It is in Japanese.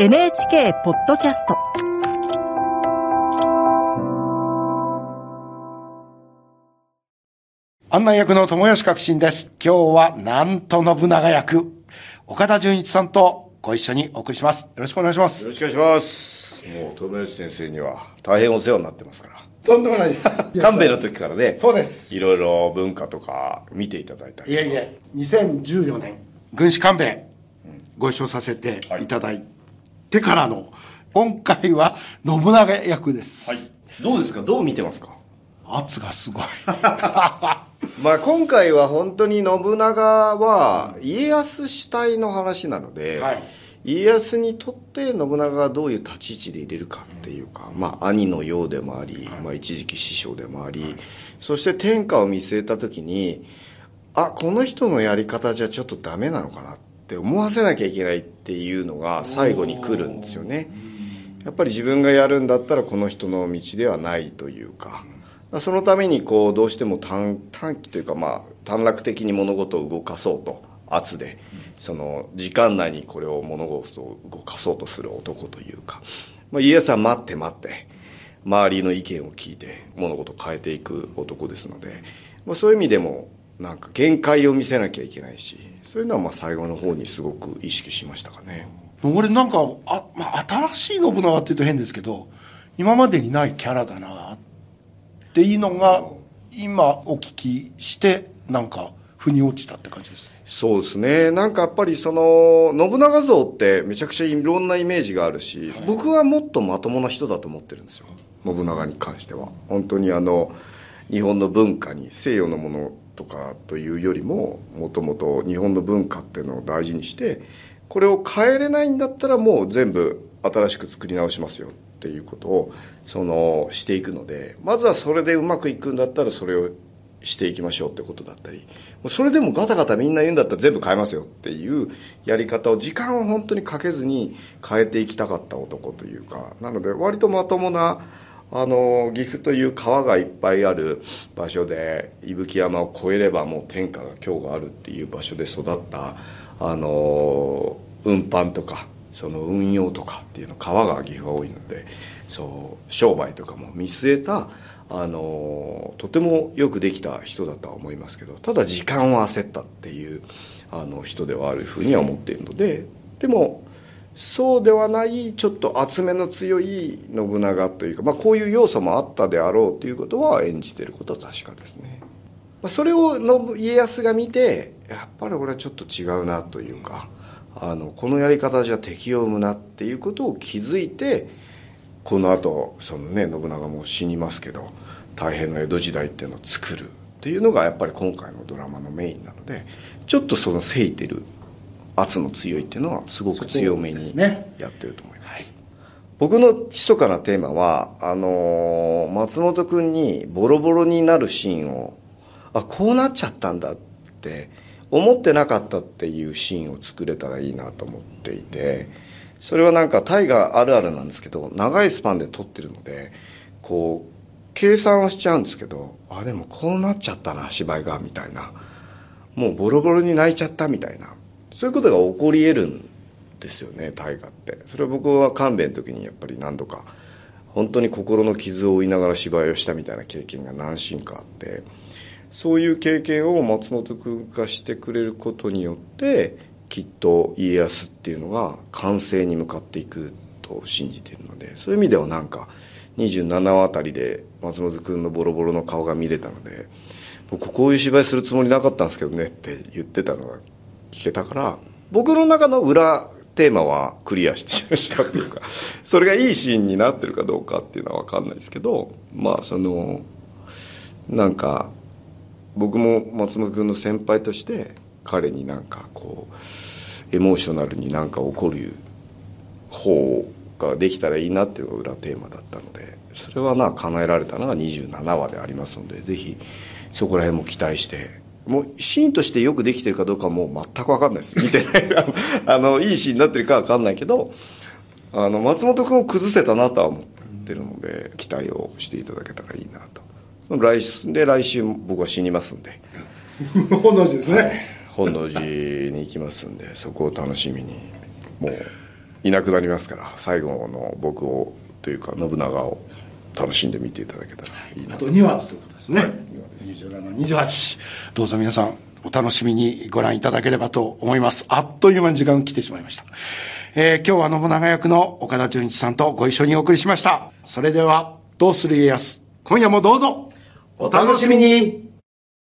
NHK ポッドキャスト案内役の友吉革新です。今日はなんと信長役、岡田准一さんとご一緒にお送りします。よろしくお願いします。よろしくお願いします。もう、友吉先生には大変お世話になってますから。とんでもないです。勘弁の時からね、そうです。いろいろ文化とか見ていただいたり。いえいえ、2014年、軍師官兵衛、ご一緒させていただいてからの、今回は信長役です。はい。どうですか？どう見てますか？圧がすごい。まあ今回は本当に信長は家康主体の話なので、はい家康にとって信長がどういう立ち位置で入れるかっていうか、まあ兄のようでもあり、まあ一時期師匠でもあり、そして天下を見据えた時に、あ、この人のやり方じゃちょっとダメなのかなってって思わせなきゃいけないっていうのが最後に来るんですよね。やっぱり自分がやるんだったらこの人の道ではないというか、そのためにこうどうしても短短期というかまあ短絡的に物事を動かそうと。圧で。その時間内にこれを物事を動かそうとする男というか、まあ、家康は待って待って。周りの意見を聞いて物事を変えていく男ですので、まあ、そういう意味でもなんか限界を見せなきゃいけないしそういうのはまあ最後の方にすごく意識しましたかね。俺なんか、あ、まあ、新しい信長って言うと変ですけど、今までにないキャラだなっていうのが、今お聞きして、なんか、腑に落ちたって感じです。そうですね。なんかやっぱりその、信長像ってめちゃくちゃいろんなイメージがあるし、僕はもっとまともな人だと思ってるんですよ。信長に関しては。本当にあの、日本の文化に西洋のものとかというよりも、もともと日本の文化っていうのを大事にして、これを変えれないんだったらもう全部新しく作り直しますよっていうことを、その、していくので、まずはそれでうまくいくんだったらそれをしていきましょうってことだったり、それでもガタガタみんな言うんだったら全部変えますよっていうやり方を時間を本当にかけずに変えていきたかった男というか、なので割とまともな、あの、岐阜という川がいっぱいある場所で、伊吹山を越えればもう天下が今日があるっていう場所で育った、あの、運搬とか、その運用とかっていうの川が岐阜は多いのでそう商売とかも見据えたあのとてもよくできた人だとは思いますけどただ時間を焦ったっていうあの人ではあるふうには思っているのででもそうではないちょっと厚めの強い信長というか、まあ、こういう要素もあったであろうということは演じてることは確かですね。まあそれを家康が見てやっぱり俺はちょっと違うなというかあのこのやり方じゃ敵を生むなっていうことを気づいてこの後そのね信長も死にますけど大変な江戸時代っていうのを作るっていうのがやっぱり今回のドラマのメインなのでちょっとそのせいてる圧の強いっていうのはすごく強めにやってると思います。僕の密かなテーマはあのー松本君にボロボロになるシーンをあこうなっちゃったんだって思ってなかったっていうシーンを作れたらいいなと思っていてそれはなんか大河あるあるなんですけど長いスパンで撮ってるのでこう計算をしちゃうんですけどあでもこうなっちゃったな芝居がみたいな。もうボロボロに泣いちゃったみたいなそういうことが起こり得るんですよね大河って。それは僕は勘弁の時にやっぱり何度か本当に心の傷を負いながら芝居をしたみたいな経験が何シーンかあってそういう経験を松本君がしてくれることによってきっと家康っていうのが完成に向かっていくと信じているのでそういう意味ではなんか27話あたりで松本君のボロボロの顔が見れたので僕こういう芝居するつもりなかったんですけどねって言ってたのが聞けたから僕の中の裏テーマはクリアしてしたっていうか それがいいシーンになってるかどうかっていうのは分かんないですけどまあそのなんか僕も松本君の先輩として彼になんかこうエモーショナルになんか起こる方ができたらいいなっていうのが裏テーマだったのでそれはな叶えられたのが27話でありますのでぜひそこら辺も期待してもうシーンとしてよくできてるかどうかはもう全く分かんないです。見てない。あのいいシーンになってるか分かんないけどあの松本君を崩せたなとは思ってるので期待をしていただけたらいいなと。来週で来週僕は死にますんで。本能寺ですね。本能寺に行きますんでそこを楽しみに。もういなくなりますから最後の僕をというか信長を楽しんで見ていただけたらいいなあと2話ということですね、27、28どうぞ皆さんお楽しみにご覧いただければと思います。あっという間に時間来てしまいました、えー今日は信長役の岡田准一さんとご一緒にお送りしました。それでは「どうする家康」今夜もどうぞ。お楽しみに